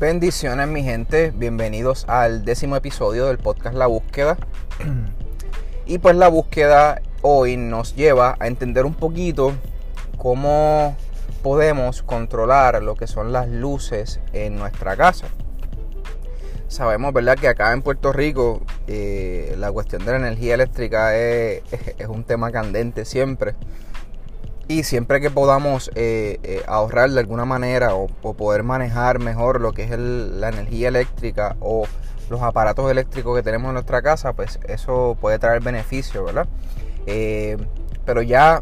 Bendiciones mi gente, bienvenidos al décimo episodio del podcast La Búsqueda. Y pues la búsqueda hoy nos lleva a entender un poquito cómo podemos controlar lo que son las luces en nuestra casa. Sabemos, ¿verdad?, que acá en Puerto Rico eh, la cuestión de la energía eléctrica es, un tema candente siempre. Y siempre que podamos eh, eh, ahorrar de alguna manera o, poder manejar mejor lo que es la energía eléctrica o los aparatos eléctricos que tenemos en nuestra casa, pues eso puede traer beneficio, ¿verdad? pero ya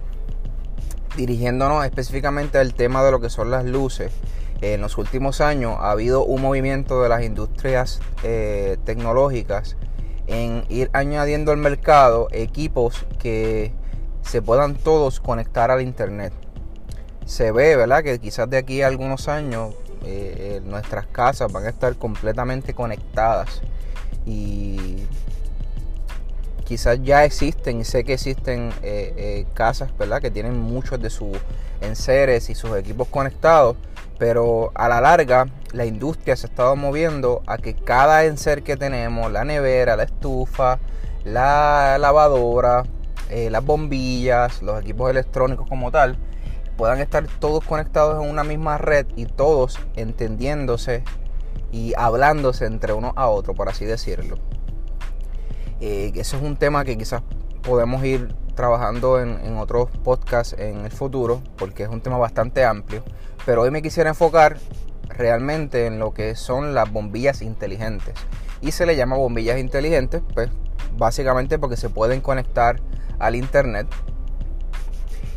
dirigiéndonos específicamente al tema de lo que son las luces, en los últimos años ha habido un movimiento de las industrias eh, tecnológicas en ir añadiendo al mercado equipos que se puedan todos conectar al internet. Se ve, ¿verdad? Que quizás de aquí a algunos años eh, nuestras casas van a estar completamente conectadas y quizás ya existen y sé que existen eh, casas, ¿verdad? Que tienen muchos de sus enseres y sus equipos conectados pero a la larga, la industria se ha estado moviendo a que cada enser que tenemos, la nevera, la estufa, la lavadora, eh, las bombillas, los equipos electrónicos como tal, puedan estar todos conectados en una misma red y todos entendiéndose y hablándose entre uno a otro, por así decirlo. Eh, eso es un tema que quizás podemos ir trabajando en, otros podcasts en el futuro, porque es un tema bastante amplio. Pero hoy me quisiera enfocar realmente en lo que son las bombillas inteligentes. Y se le llama bombillas inteligentes, pues básicamente porque se pueden conectar al internet.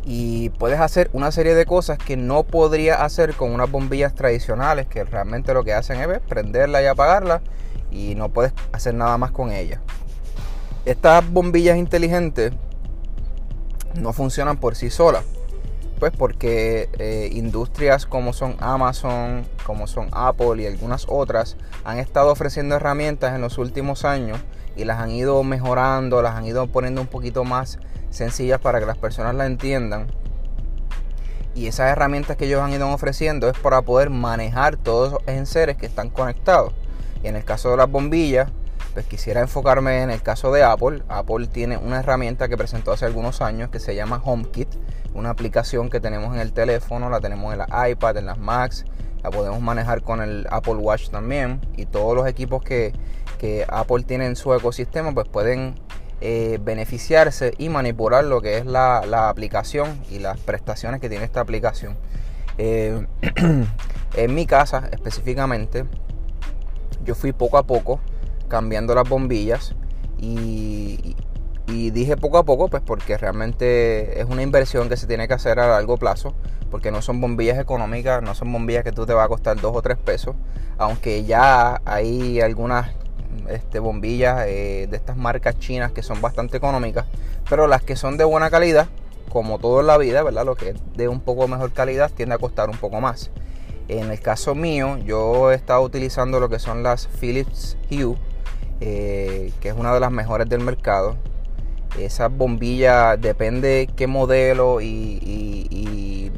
Y puedes hacer una serie de cosas que no podría hacer con unas bombillas tradicionales, que realmente lo que hacen es prenderla y apagarla y no puedes hacer nada más con ellas. Estas bombillas inteligentes no funcionan por sí solas. Pues porque eh, industrias como son Amazon, como son Apple y algunas otras han estado ofreciendo herramientas en los últimos años y las han ido mejorando, las han ido poniendo un poquito más sencillas para que las personas la entiendan. Y esas herramientas que ellos han ido ofreciendo es para poder manejar todos los enseres que están conectados. Y en el caso de las bombillas, pues quisiera enfocarme en el caso de Apple. Apple tiene una herramienta que presentó hace algunos años que se llama HomeKit, una aplicación que tenemos en el teléfono, la tenemos en la iPad, en las Macs, la podemos manejar con el Apple Watch también y todos los equipos que, Apple tiene en su ecosistema pues pueden eh, beneficiarse y manipular lo que es la, aplicación y las prestaciones que tiene esta aplicación. Eh, en mi casa específicamente, yo fui poco a poco cambiando las bombillas y, dije poco a poco pues porque realmente es una inversión que se tiene que hacer a largo plazo porque no son bombillas económicas, no son bombillas que tú te va a costar dos o tres pesos, aunque ya hay algunas este, bombillas eh, de estas marcas chinas que son bastante económicas, pero las que son de buena calidad, como todo en la vida, ¿verdad? Lo que es de un poco mejor calidad tiende a costar un poco más. En el caso mío, yo he estado utilizando lo que son las Philips Hue eh, que es una de las mejores del mercado. Esas bombillas, depende qué modelo y,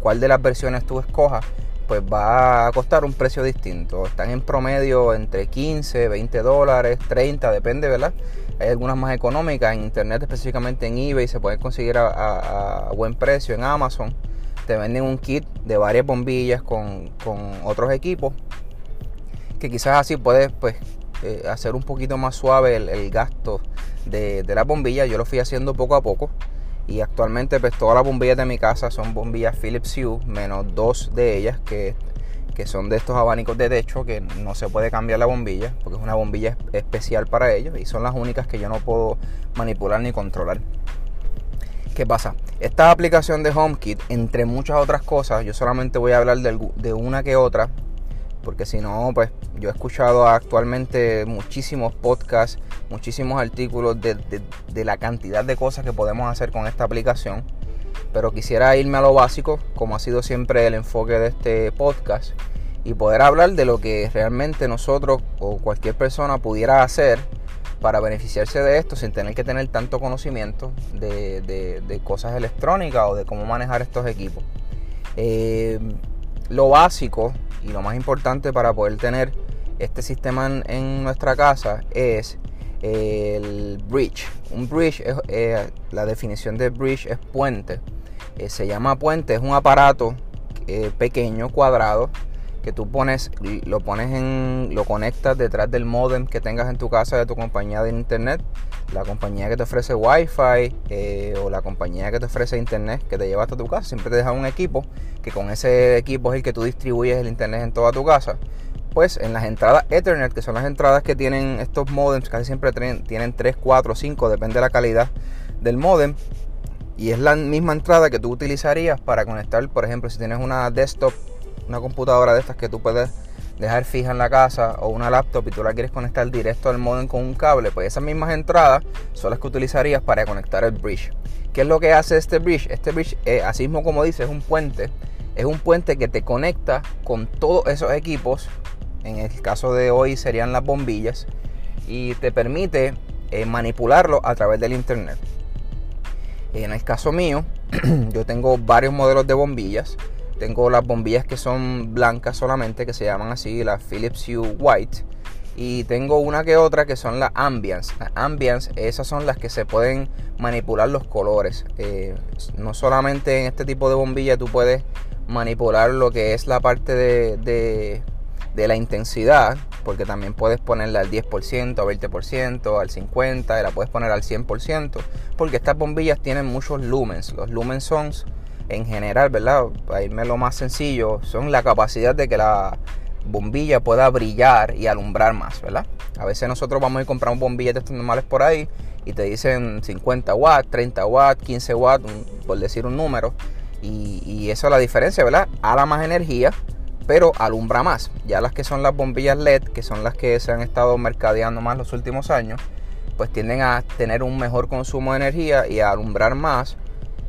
cuál de las versiones tú escojas, pues va a costar un precio distinto. Están en promedio entre 15, 20 dólares, 30, depende, ¿verdad? Hay algunas más económicas en internet, específicamente en eBay, se pueden conseguir a, buen precio en Amazon. Te venden un kit de varias bombillas con, otros equipos que quizás así puedes pues eh, hacer un poquito más suave el, gasto de la bombilla. Yo lo fui haciendo poco a poco. Y actualmente pues todas las bombillas de mi casa son bombillas Philips Hue, menos dos de ellas que, son de estos abanicos de techo que no se puede cambiar la bombilla porque es una bombilla especial para ellos y son las únicas que yo no puedo manipular ni controlar. ¿Qué pasa? Esta aplicación de HomeKit, entre muchas otras cosas, yo solamente voy a hablar de, de una que otra porque si no, pues yo he escuchado actualmente muchísimos podcasts, muchísimos artículos de, la cantidad de cosas que podemos hacer con esta aplicación, pero quisiera irme a lo básico, como ha sido siempre el enfoque de este podcast, y poder hablar de lo que realmente nosotros o cualquier persona pudiera hacer para beneficiarse de esto sin tener que tener tanto conocimiento de, cosas electrónicas o de cómo manejar estos equipos. Eh, lo básico y lo más importante para poder tener este sistema en, nuestra casa es el bridge. Un bridge, es, eh, la definición de bridge es puente. Eh, se llama puente, es un aparato eh, pequeño, cuadrado, que tú pones, lo pones en, lo conectas detrás del modem que tengas en tu casa de tu compañía de internet, la compañía que te ofrece wifi eh, o la compañía que te ofrece internet que te lleva hasta tu casa, siempre te deja un equipo que con ese equipo es el que tú distribuyes el internet en toda tu casa. Pues en las entradas Ethernet, que son las entradas que tienen estos modems, casi siempre tienen 3, 4, 5, depende de la calidad del modem. Y es la misma entrada que tú utilizarías para conectar, por ejemplo, si tienes una desktop una computadora de estas que tú puedes dejar fija en la casa o una laptop y tú la quieres conectar directo al modem con un cable, pues esas mismas entradas son las que utilizarías para conectar el bridge. ¿Qué es lo que hace este bridge? Este bridge, eh, así mismo como dice, es un puente. Es un puente que te conecta con todos esos equipos. En el caso de hoy serían las bombillas. Y te permite eh, manipularlo a través del internet. En el caso mío, yo tengo varios modelos de bombillas. Tengo las bombillas que son blancas solamente, que se llaman así, las Philips Hue White. Y tengo una que otra que son las Ambience. Las esas son las que se pueden manipular los colores. Eh, no solamente en este tipo de bombilla tú puedes manipular lo que es la parte de, de, la intensidad, porque también puedes ponerla al 10%, al 20%, al 50%, y la puedes poner al 100%, porque estas bombillas tienen muchos lumens. Los lumens son en general, ¿verdad? Para irme lo más sencillo, son la capacidad de que la bombilla pueda brillar y alumbrar más, ¿verdad? A veces nosotros vamos y compramos bombillas de estos normales por ahí y te dicen 50 watts, 30 watts, 15 watts, por decir un número. Y, y eso es la diferencia, ¿verdad? la más energía, pero alumbra más. Ya las que son las bombillas LED, que son las que se han estado mercadeando más los últimos años, pues tienden a tener un mejor consumo de energía y a alumbrar más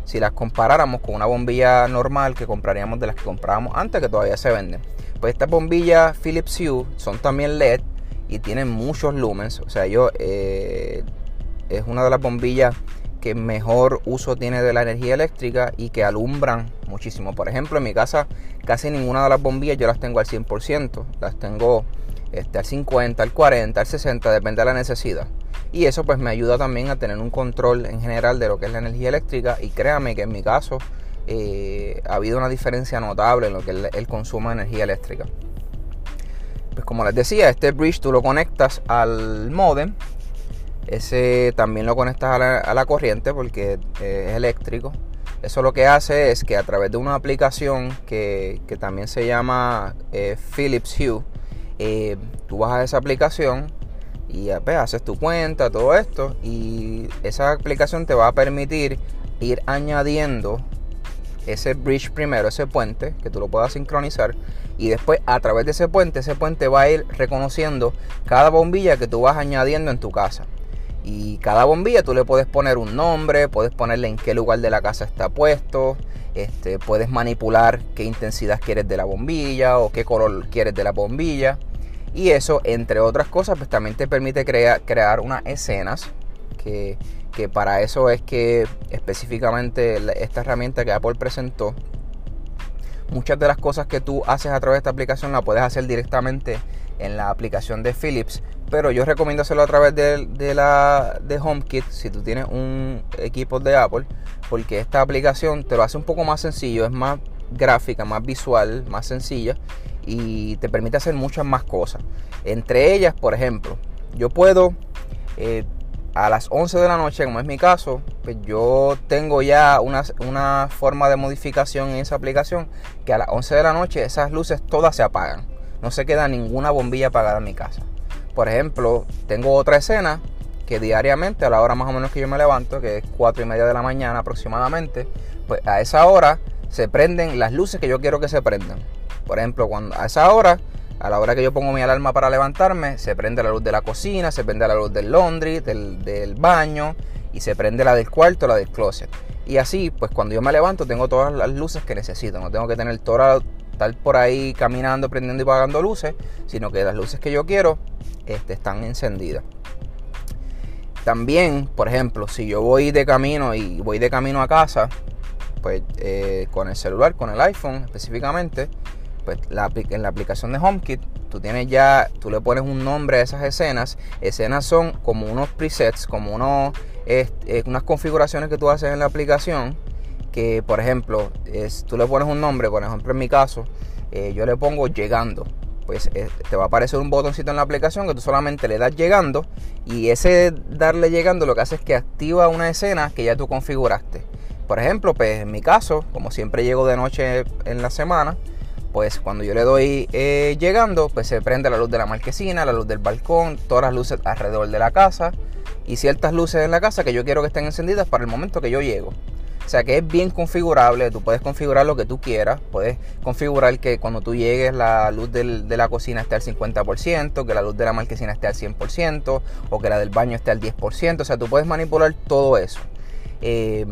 si las comparáramos con una bombilla normal que compraríamos de las que comprábamos antes, que todavía se venden. Pues estas bombillas Philips Hue son también LED y tienen muchos lumens. O sea, yo eh, es una de las bombillas que mejor uso tiene de la energía eléctrica y que alumbran muchísimo. Por ejemplo, en mi casa casi ninguna de las bombillas yo las tengo al 100%. Las tengo este, al 50, al 40, al 60, depende de la necesidad. Y eso pues me ayuda también a tener un control en general de lo que es la energía eléctrica. Y créame que en mi caso eh, ha habido una diferencia notable en lo que es el consumo de energía eléctrica. Pues como les decía, este bridge tú lo conectas al modem. Ese también lo conectas a la, corriente porque eh, es eléctrico. Eso lo que hace es que a través de una aplicación que, también se llama eh, Philips Hue, tú vas a esa aplicación y pues, haces tu cuenta, todo esto y esa aplicación te va a permitir ir añadiendo ese bridge primero, ese puente, que tú lo puedas sincronizar y después a través de ese puente, ese puente va a ir reconociendo cada bombilla que tú vas añadiendo en tu casa. Y cada bombilla tú le puedes poner un nombre, puedes ponerle en qué lugar de la casa está puesto, este, puedes manipular qué intensidad quieres de la bombilla o qué color quieres de la bombilla. Y eso, entre otras cosas, pues también te permite crear unas escenas que, para eso es que específicamente esta herramienta que Apple presentó, muchas de las cosas que tú haces a través de esta aplicación la puedes hacer directamente en la aplicación de Philips. Pero yo recomiendo hacerlo a través de, de, la de HomeKit si tú tienes un equipo de Apple, porque esta aplicación te lo hace un poco más sencillo, es más gráfica, más visual, más sencilla y te permite hacer muchas más cosas. Entre ellas, por ejemplo, yo puedo eh, a las 11 de la noche, como es mi caso, pues yo tengo ya una, una, forma de modificación en esa aplicación que a las 11 de la noche esas luces todas se apagan. No se queda ninguna bombilla apagada en mi casa. Por ejemplo, tengo otra escena que diariamente, a la hora más o menos que yo me levanto, que es 4 y media de la mañana aproximadamente, pues a esa hora se prenden las luces que yo quiero que se prendan. Por ejemplo, cuando a esa hora, a la hora que yo pongo mi alarma para levantarme, se prende la luz de la cocina, se prende la luz del laundry, del, baño y se prende la del cuarto, la del closet. Y así, pues cuando yo me levanto tengo todas las luces que necesito. No tengo que tener toda estar por ahí caminando, prendiendo y apagando luces, sino que las luces que yo quiero este, están encendidas. También, por ejemplo, si yo voy de camino y voy de camino a casa, pues eh, con el celular, con el iPhone específicamente, pues en la aplicación de HomeKit tú tienes ya, tú le pones un nombre a esas escenas. Escenas son como unos presets, como unos, unas configuraciones que tú haces en la aplicación. Que por ejemplo, es, tú le pones un nombre, por ejemplo en mi caso, eh, yo le pongo llegando. Pues eh, te va a aparecer un botoncito en la aplicación que tú solamente le das llegando. Y ese darle llegando lo que hace es que activa una escena que ya tú configuraste. Por ejemplo, pues en mi caso, como siempre llego de noche en la semana, pues cuando yo le doy eh, llegando, pues se prende la luz de la marquesina, la luz del balcón, todas las luces alrededor de la casa y ciertas luces en la casa que yo quiero que estén encendidas para el momento que yo llego. O sea que es bien configurable, tú puedes configurar lo que tú quieras, puedes configurar que cuando tú llegues la luz de la cocina esté al 50%, que la luz de la marquesina esté al 100% o que la del baño esté al 10%, o sea, tú puedes manipular todo eso. Eh,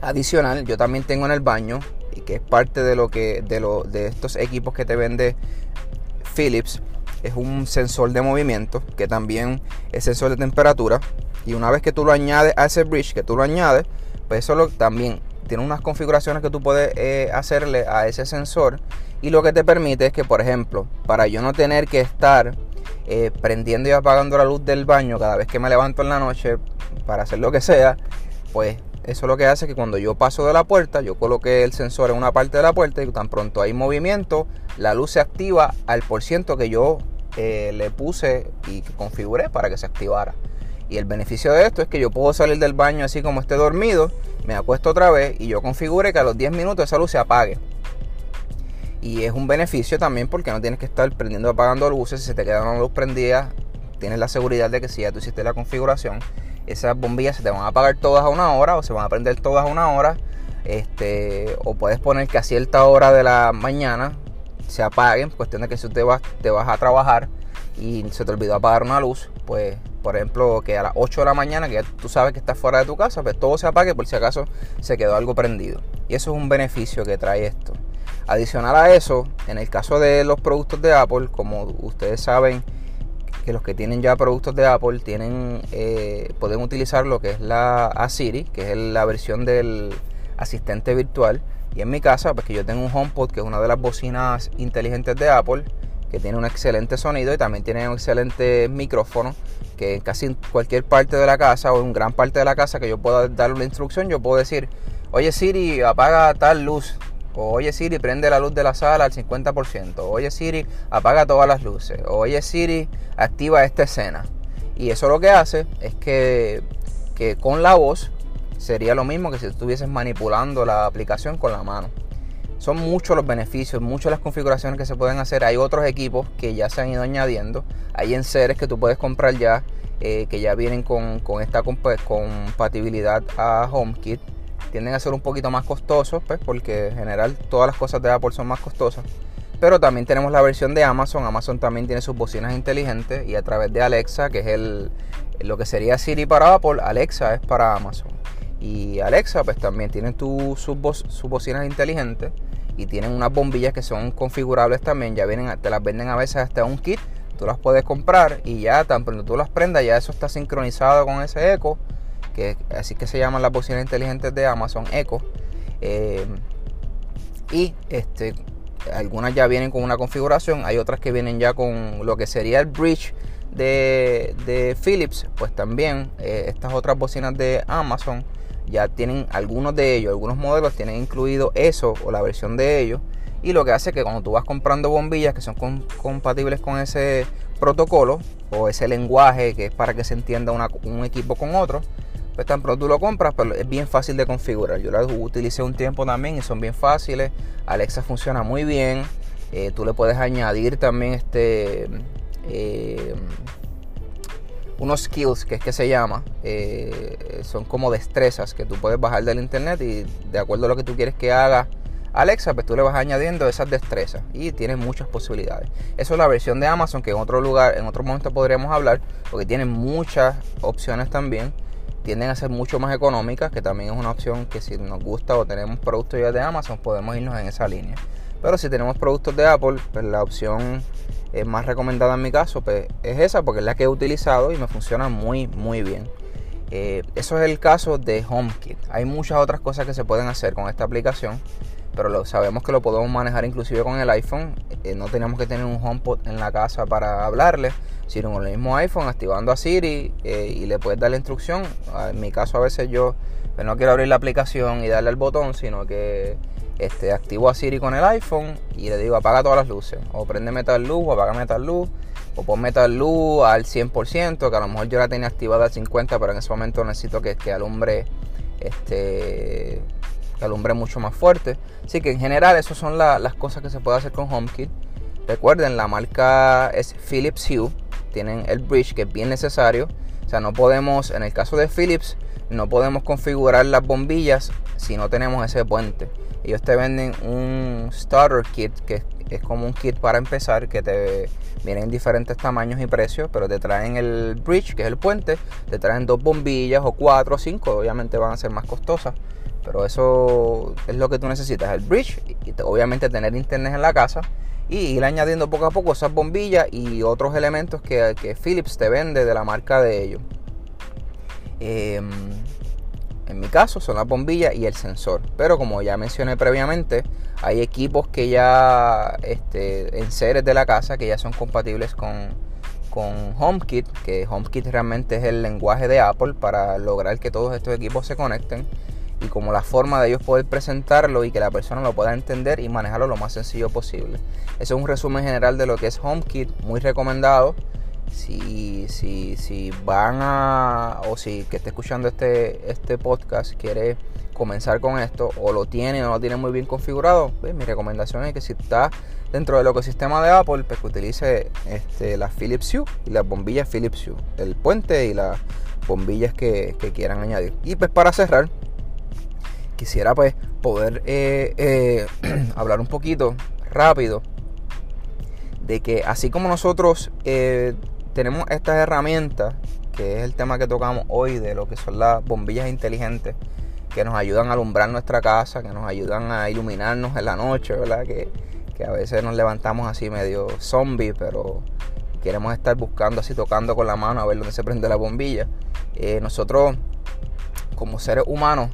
adicional, yo también tengo en el baño, y que es parte de lo que de, lo, de estos equipos que te vende Philips, es un sensor de movimiento que también es sensor de temperatura. Y una vez que tú lo añades a ese bridge, que tú lo añades, pues eso también tiene unas configuraciones que tú puedes eh, hacerle a ese sensor. Y lo que te permite es que, por ejemplo, para yo no tener que estar eh, prendiendo y apagando la luz del baño cada vez que me levanto en la noche para hacer lo que sea, pues eso lo que hace que cuando yo paso de la puerta, yo coloque el sensor en una parte de la puerta y tan pronto hay movimiento, la luz se activa al por ciento que yo eh, le puse y configuré para que se activara. Y el beneficio de esto es que yo puedo salir del baño así como esté dormido, me acuesto otra vez y yo configure que a los 10 minutos esa luz se apague. Y es un beneficio también porque no tienes que estar prendiendo apagando luces. Si se te queda una luz prendida, tienes la seguridad de que si ya tú hiciste la configuración, esas bombillas se te van a apagar todas a una hora o se van a prender todas a una hora. Este, o puedes poner que a cierta hora de la mañana se apaguen, cuestión de que si te vas, te vas a trabajar y se te olvidó apagar una luz, pues por ejemplo que a las 8 de la mañana, que ya tú sabes que estás fuera de tu casa, pues todo se apague por si acaso se quedó algo prendido. Y eso es un beneficio que trae esto. Adicional a eso, en el caso de los productos de Apple, como ustedes saben, que los que tienen ya productos de Apple tienen eh, pueden utilizar lo que es la Siri, que es la versión del asistente virtual. Y en mi casa, pues que yo tengo un HomePod, que es una de las bocinas inteligentes de Apple, que tiene un excelente sonido y también tiene un excelente micrófono, que en casi cualquier parte de la casa o en gran parte de la casa que yo pueda darle una instrucción, yo puedo decir, oye Siri, apaga tal luz oye Siri, prende la luz de la sala al 50%. oye Siri, apaga todas las luces. oye Siri, activa esta escena. Y eso lo que hace es que, que con la voz sería lo mismo que si estuvieses manipulando la aplicación con la mano. Son muchos los beneficios, muchas las configuraciones que se pueden hacer. Hay otros equipos que ya se han ido añadiendo. Hay enseres que tú puedes comprar ya, eh, que ya vienen con, con esta compatibilidad a HomeKit tienden a ser un poquito más costosos, pues porque en general todas las cosas de Apple son más costosas. Pero también tenemos la versión de Amazon. Amazon también tiene sus bocinas inteligentes y a través de Alexa, que es el, lo que sería Siri para Apple, Alexa es para Amazon. Y Alexa pues también tiene sus, sus bocinas inteligentes y tienen unas bombillas que son configurables también. Ya vienen, te las venden a veces hasta un kit. Tú las puedes comprar y ya tan pronto tú las prendas, ya eso está sincronizado con ese eco que así que se llaman las bocinas inteligentes de Amazon Echo. Eh, y este, algunas ya vienen con una configuración, hay otras que vienen ya con lo que sería el bridge de, Philips, pues también eh, estas otras bocinas de Amazon ya tienen algunos de ellos, algunos modelos tienen incluido eso o la versión de ellos. Y lo que hace que cuando tú vas comprando bombillas que son compatibles con ese protocolo o ese lenguaje que es para que se entienda un equipo con otro, pues tan pronto tú lo compras, pero es bien fácil de configurar. Yo lo utilicé un tiempo también y son bien fáciles. Alexa funciona muy bien. Eh, tú le puedes añadir también este eh, unos skills que es que se llama. Eh, son como destrezas que tú puedes bajar del internet y de acuerdo a lo que tú quieres que haga Alexa, pues tú le vas añadiendo esas destrezas y tienes muchas posibilidades. Eso es la versión de Amazon que en otro lugar, en otro momento podríamos hablar, porque tiene muchas opciones también tienden a ser mucho más económicas, que también es una opción que si nos gusta o tenemos productos ya de Amazon, podemos irnos en esa línea. Pero si tenemos productos de Apple, pues la opción más recomendada en mi caso pues, es esa, porque es la que he utilizado y me funciona muy, muy bien. Eh, eso es el caso de HomeKit. Hay muchas otras cosas que se pueden hacer con esta aplicación, pero sabemos que lo podemos manejar inclusive con el iPhone. Eh, no tenemos que tener un HomePod en la casa para hablarle, sino con el mismo iPhone activando a Siri eh, y le puedes dar la instrucción. En mi caso a veces yo pues, no quiero abrir la aplicación y darle al botón, sino que este, activo a Siri con el iPhone y le digo apaga todas las luces, o prendeme tal luz, o apágame tal luz, o ponme tal luz al 100%, que a lo mejor yo la tenía activada al 50%, pero en ese momento necesito que, que alumbre este que alumbre mucho más fuerte. Así que en general esas son las cosas que se puede hacer con HomeKit. Recuerden, la marca es Philips Hue. Tienen el bridge que es bien necesario. O sea, no podemos, en el caso de Philips, no podemos configurar las bombillas si no tenemos ese puente. Ellos te venden un starter kit que es como un kit para empezar que te viene en diferentes tamaños y precios, pero te traen el bridge, que es el puente, te traen dos bombillas o cuatro o cinco, obviamente van a ser más costosas, pero eso es lo que tú necesitas, el bridge y obviamente tener internet en la casa y ir añadiendo poco a poco esas bombillas y otros elementos que, Philips te vende de la marca de ellos. Em, en mi caso son las bombillas y el sensor. Pero como ya mencioné previamente, hay equipos que ya este, en seres de la casa que ya son compatibles con, con HomeKit, que HomeKit realmente es el lenguaje de Apple para lograr que todos estos equipos se conecten y como la forma de ellos poder presentarlo y que la persona lo pueda entender y manejarlo lo más sencillo posible. Ese es un resumen general de lo que es HomeKit, muy recomendado. Si, si, si van a, o si que esté escuchando este, este podcast quiere comenzar con esto, o lo tiene o no lo tiene muy bien configurado, pues, mi recomendación es que si está dentro del ecosistema de Apple, pues que utilice este, la Philips Hue y las bombillas Philips Hue, el puente y las bombillas que, que quieran añadir. Y pues para cerrar, quisiera pues poder eh, eh, hablar un poquito rápido de que así como nosotros eh, tenemos estas herramientas, que es el tema que tocamos hoy de lo que son las bombillas inteligentes, que nos ayudan a alumbrar nuestra casa, que nos ayudan a iluminarnos en la noche, ¿verdad? Que, que a veces nos levantamos así medio zombie, pero queremos estar buscando así, tocando con la mano a ver dónde se prende la bombilla. nosotros, como seres humanos,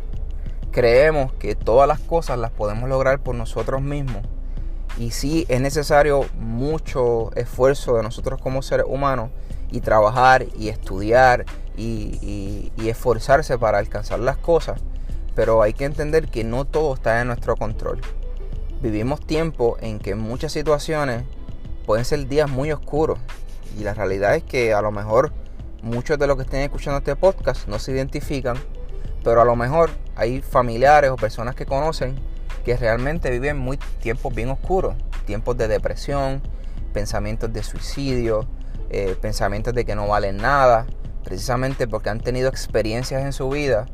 creemos que todas las cosas las podemos lograr por nosotros mismos. Y sí es necesario mucho esfuerzo de nosotros como seres humanos y trabajar y estudiar y, esforzarse para alcanzar las cosas. Pero hay que entender que no todo está en nuestro control. Vivimos tiempos en que muchas situaciones pueden ser días muy oscuros. Y la realidad es que a lo mejor muchos de los que estén escuchando este podcast no se identifican pero a lo mejor hay familiares o personas que conocen que realmente viven muy tiempos bien oscuros, tiempos de depresión, pensamientos de suicidio, eh, pensamientos de que no valen nada, precisamente porque han tenido experiencias en su vida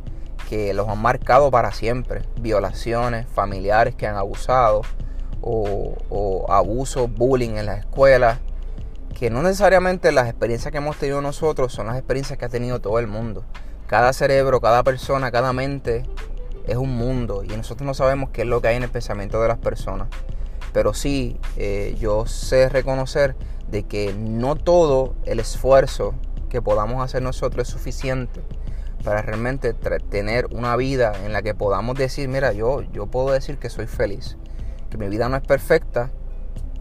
que los han marcado para siempre, violaciones, familiares que han abusado o, o abuso, bullying en la escuela, que no necesariamente las experiencias que hemos tenido nosotros son las experiencias que ha tenido todo el mundo. Cada cerebro, cada persona, cada mente es un mundo y nosotros no sabemos qué es lo que hay en el pensamiento de las personas. Pero sí, eh, yo sé reconocer de que no todo el esfuerzo que podamos hacer nosotros es suficiente para realmente tener una vida en la que podamos decir, mira, yo, yo puedo decir que soy feliz, que mi vida no es perfecta,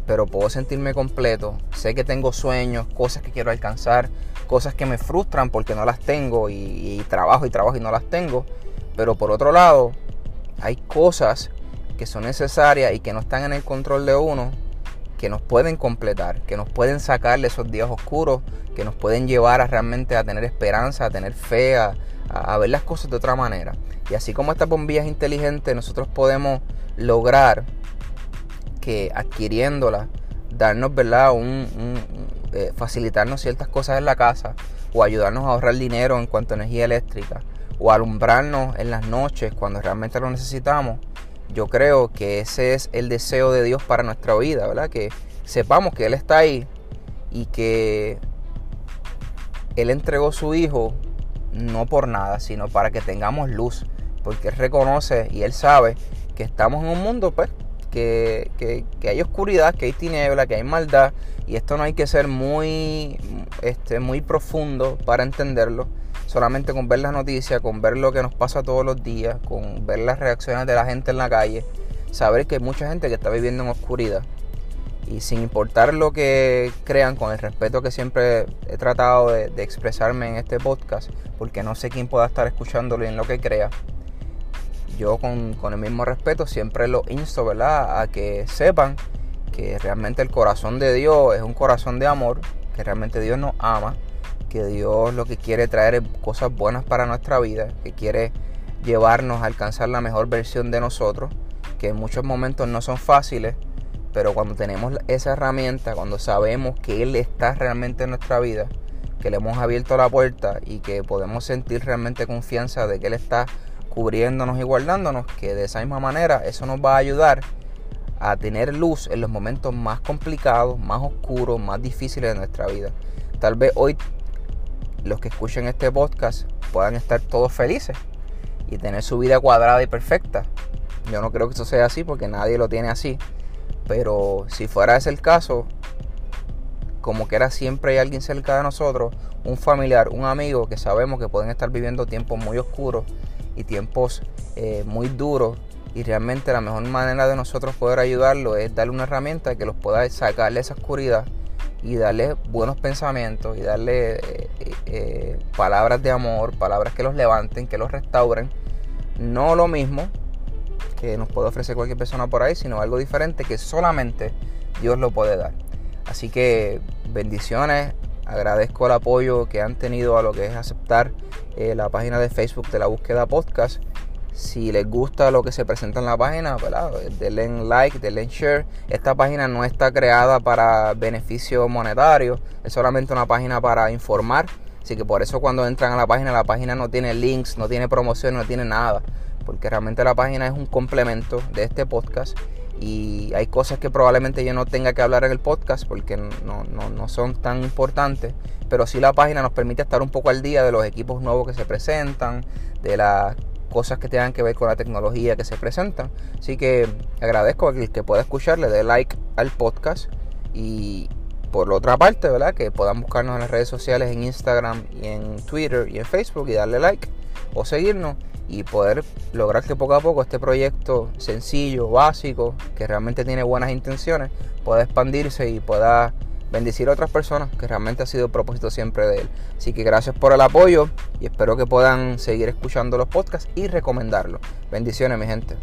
pero puedo sentirme completo. Sé que tengo sueños, cosas que quiero alcanzar, cosas que me frustran porque no las tengo y, trabajo y trabajo y no las tengo. Pero por otro lado, hay cosas que son necesarias y que no están en el control de uno, que nos pueden completar, que nos pueden sacar de esos días oscuros, que nos pueden llevar a realmente a tener esperanza, a tener fe, a, a ver las cosas de otra manera. Y así como estas bombillas inteligentes, nosotros podemos lograr que adquiriéndola, darnos, ¿verdad? Un, eh, facilitarnos ciertas cosas en la casa o ayudarnos a ahorrar dinero en cuanto a energía eléctrica o alumbrarnos en las noches cuando realmente lo necesitamos. Yo creo que ese es el deseo de Dios para nuestra vida, ¿verdad? Que sepamos que Él está ahí y que Él entregó su Hijo no por nada, sino para que tengamos luz, porque Él reconoce y Él sabe que estamos en un mundo pues que, hay oscuridad, que hay tiniebla, que hay maldad. Y esto no hay que ser muy, este, muy profundo para entenderlo. Solamente con ver las noticias, con ver lo que nos pasa todos los días, con ver las reacciones de la gente en la calle, saber que hay mucha gente que está viviendo en oscuridad. Y sin importar lo que crean, con el respeto que siempre he tratado de, expresarme en este podcast, porque no sé quién pueda estar escuchándolo y en lo que crea, yo con, con el mismo respeto siempre lo insto, ¿verdad? A que sepan que realmente el corazón de Dios es un corazón de amor, que realmente Dios nos ama, que Dios lo que quiere traer es cosas buenas para nuestra vida, que quiere llevarnos a alcanzar la mejor versión de nosotros, que en muchos momentos no son fáciles, pero cuando tenemos esa herramienta, cuando sabemos que Él está realmente en nuestra vida, que le hemos abierto la puerta y que podemos sentir realmente confianza de que Él está cubriéndonos y guardándonos, que de esa misma manera eso nos va a ayudar a tener luz en los momentos más complicados, más oscuros, más difíciles de nuestra vida. Tal vez hoy los que escuchen este podcast puedan estar todos felices y tener su vida cuadrada y perfecta. Yo no creo que eso sea así porque nadie lo tiene así. Pero si fuera ese el caso, como que era siempre hay alguien cerca de nosotros, un familiar, un amigo que sabemos que pueden estar viviendo tiempos muy oscuros y tiempos eh, muy duros. Y realmente la mejor manera de nosotros poder ayudarlo es darle una herramienta que los pueda sacarle esa oscuridad y darle buenos pensamientos y darle eh, eh, palabras de amor, palabras que los levanten, que los restauren. No lo mismo que nos puede ofrecer cualquier persona por ahí, sino algo diferente que solamente Dios lo puede dar. Así que bendiciones, agradezco el apoyo que han tenido a lo que es aceptar eh, la página de Facebook de la búsqueda podcast si les gusta lo que se presenta en la página, denle like, denle share. Esta página no está creada para beneficio monetario, es solamente una página para informar. Así que por eso cuando entran a la página, la página no tiene links, no tiene promoción, no tiene nada. Porque realmente la página es un complemento de este podcast. Y hay cosas que probablemente yo no tenga que hablar en el podcast porque no, no son tan importantes. Pero sí la página nos permite estar un poco al día de los equipos nuevos que se presentan, de las cosas que tengan que ver con la tecnología que se presentan. Así que agradezco a el que pueda escuchar, le dé like al podcast y por otra parte, ¿verdad? Que puedan buscarnos en las redes sociales, en Instagram y en Twitter y en Facebook y darle like o seguirnos y poder lograr que poco a poco este proyecto sencillo, básico, que realmente tiene buenas intenciones, pueda expandirse y pueda bendecir a otras personas, que realmente ha sido el propósito siempre de él. Así que gracias por el apoyo y espero que puedan seguir escuchando los podcasts y recomendarlos. Bendiciones, mi gente.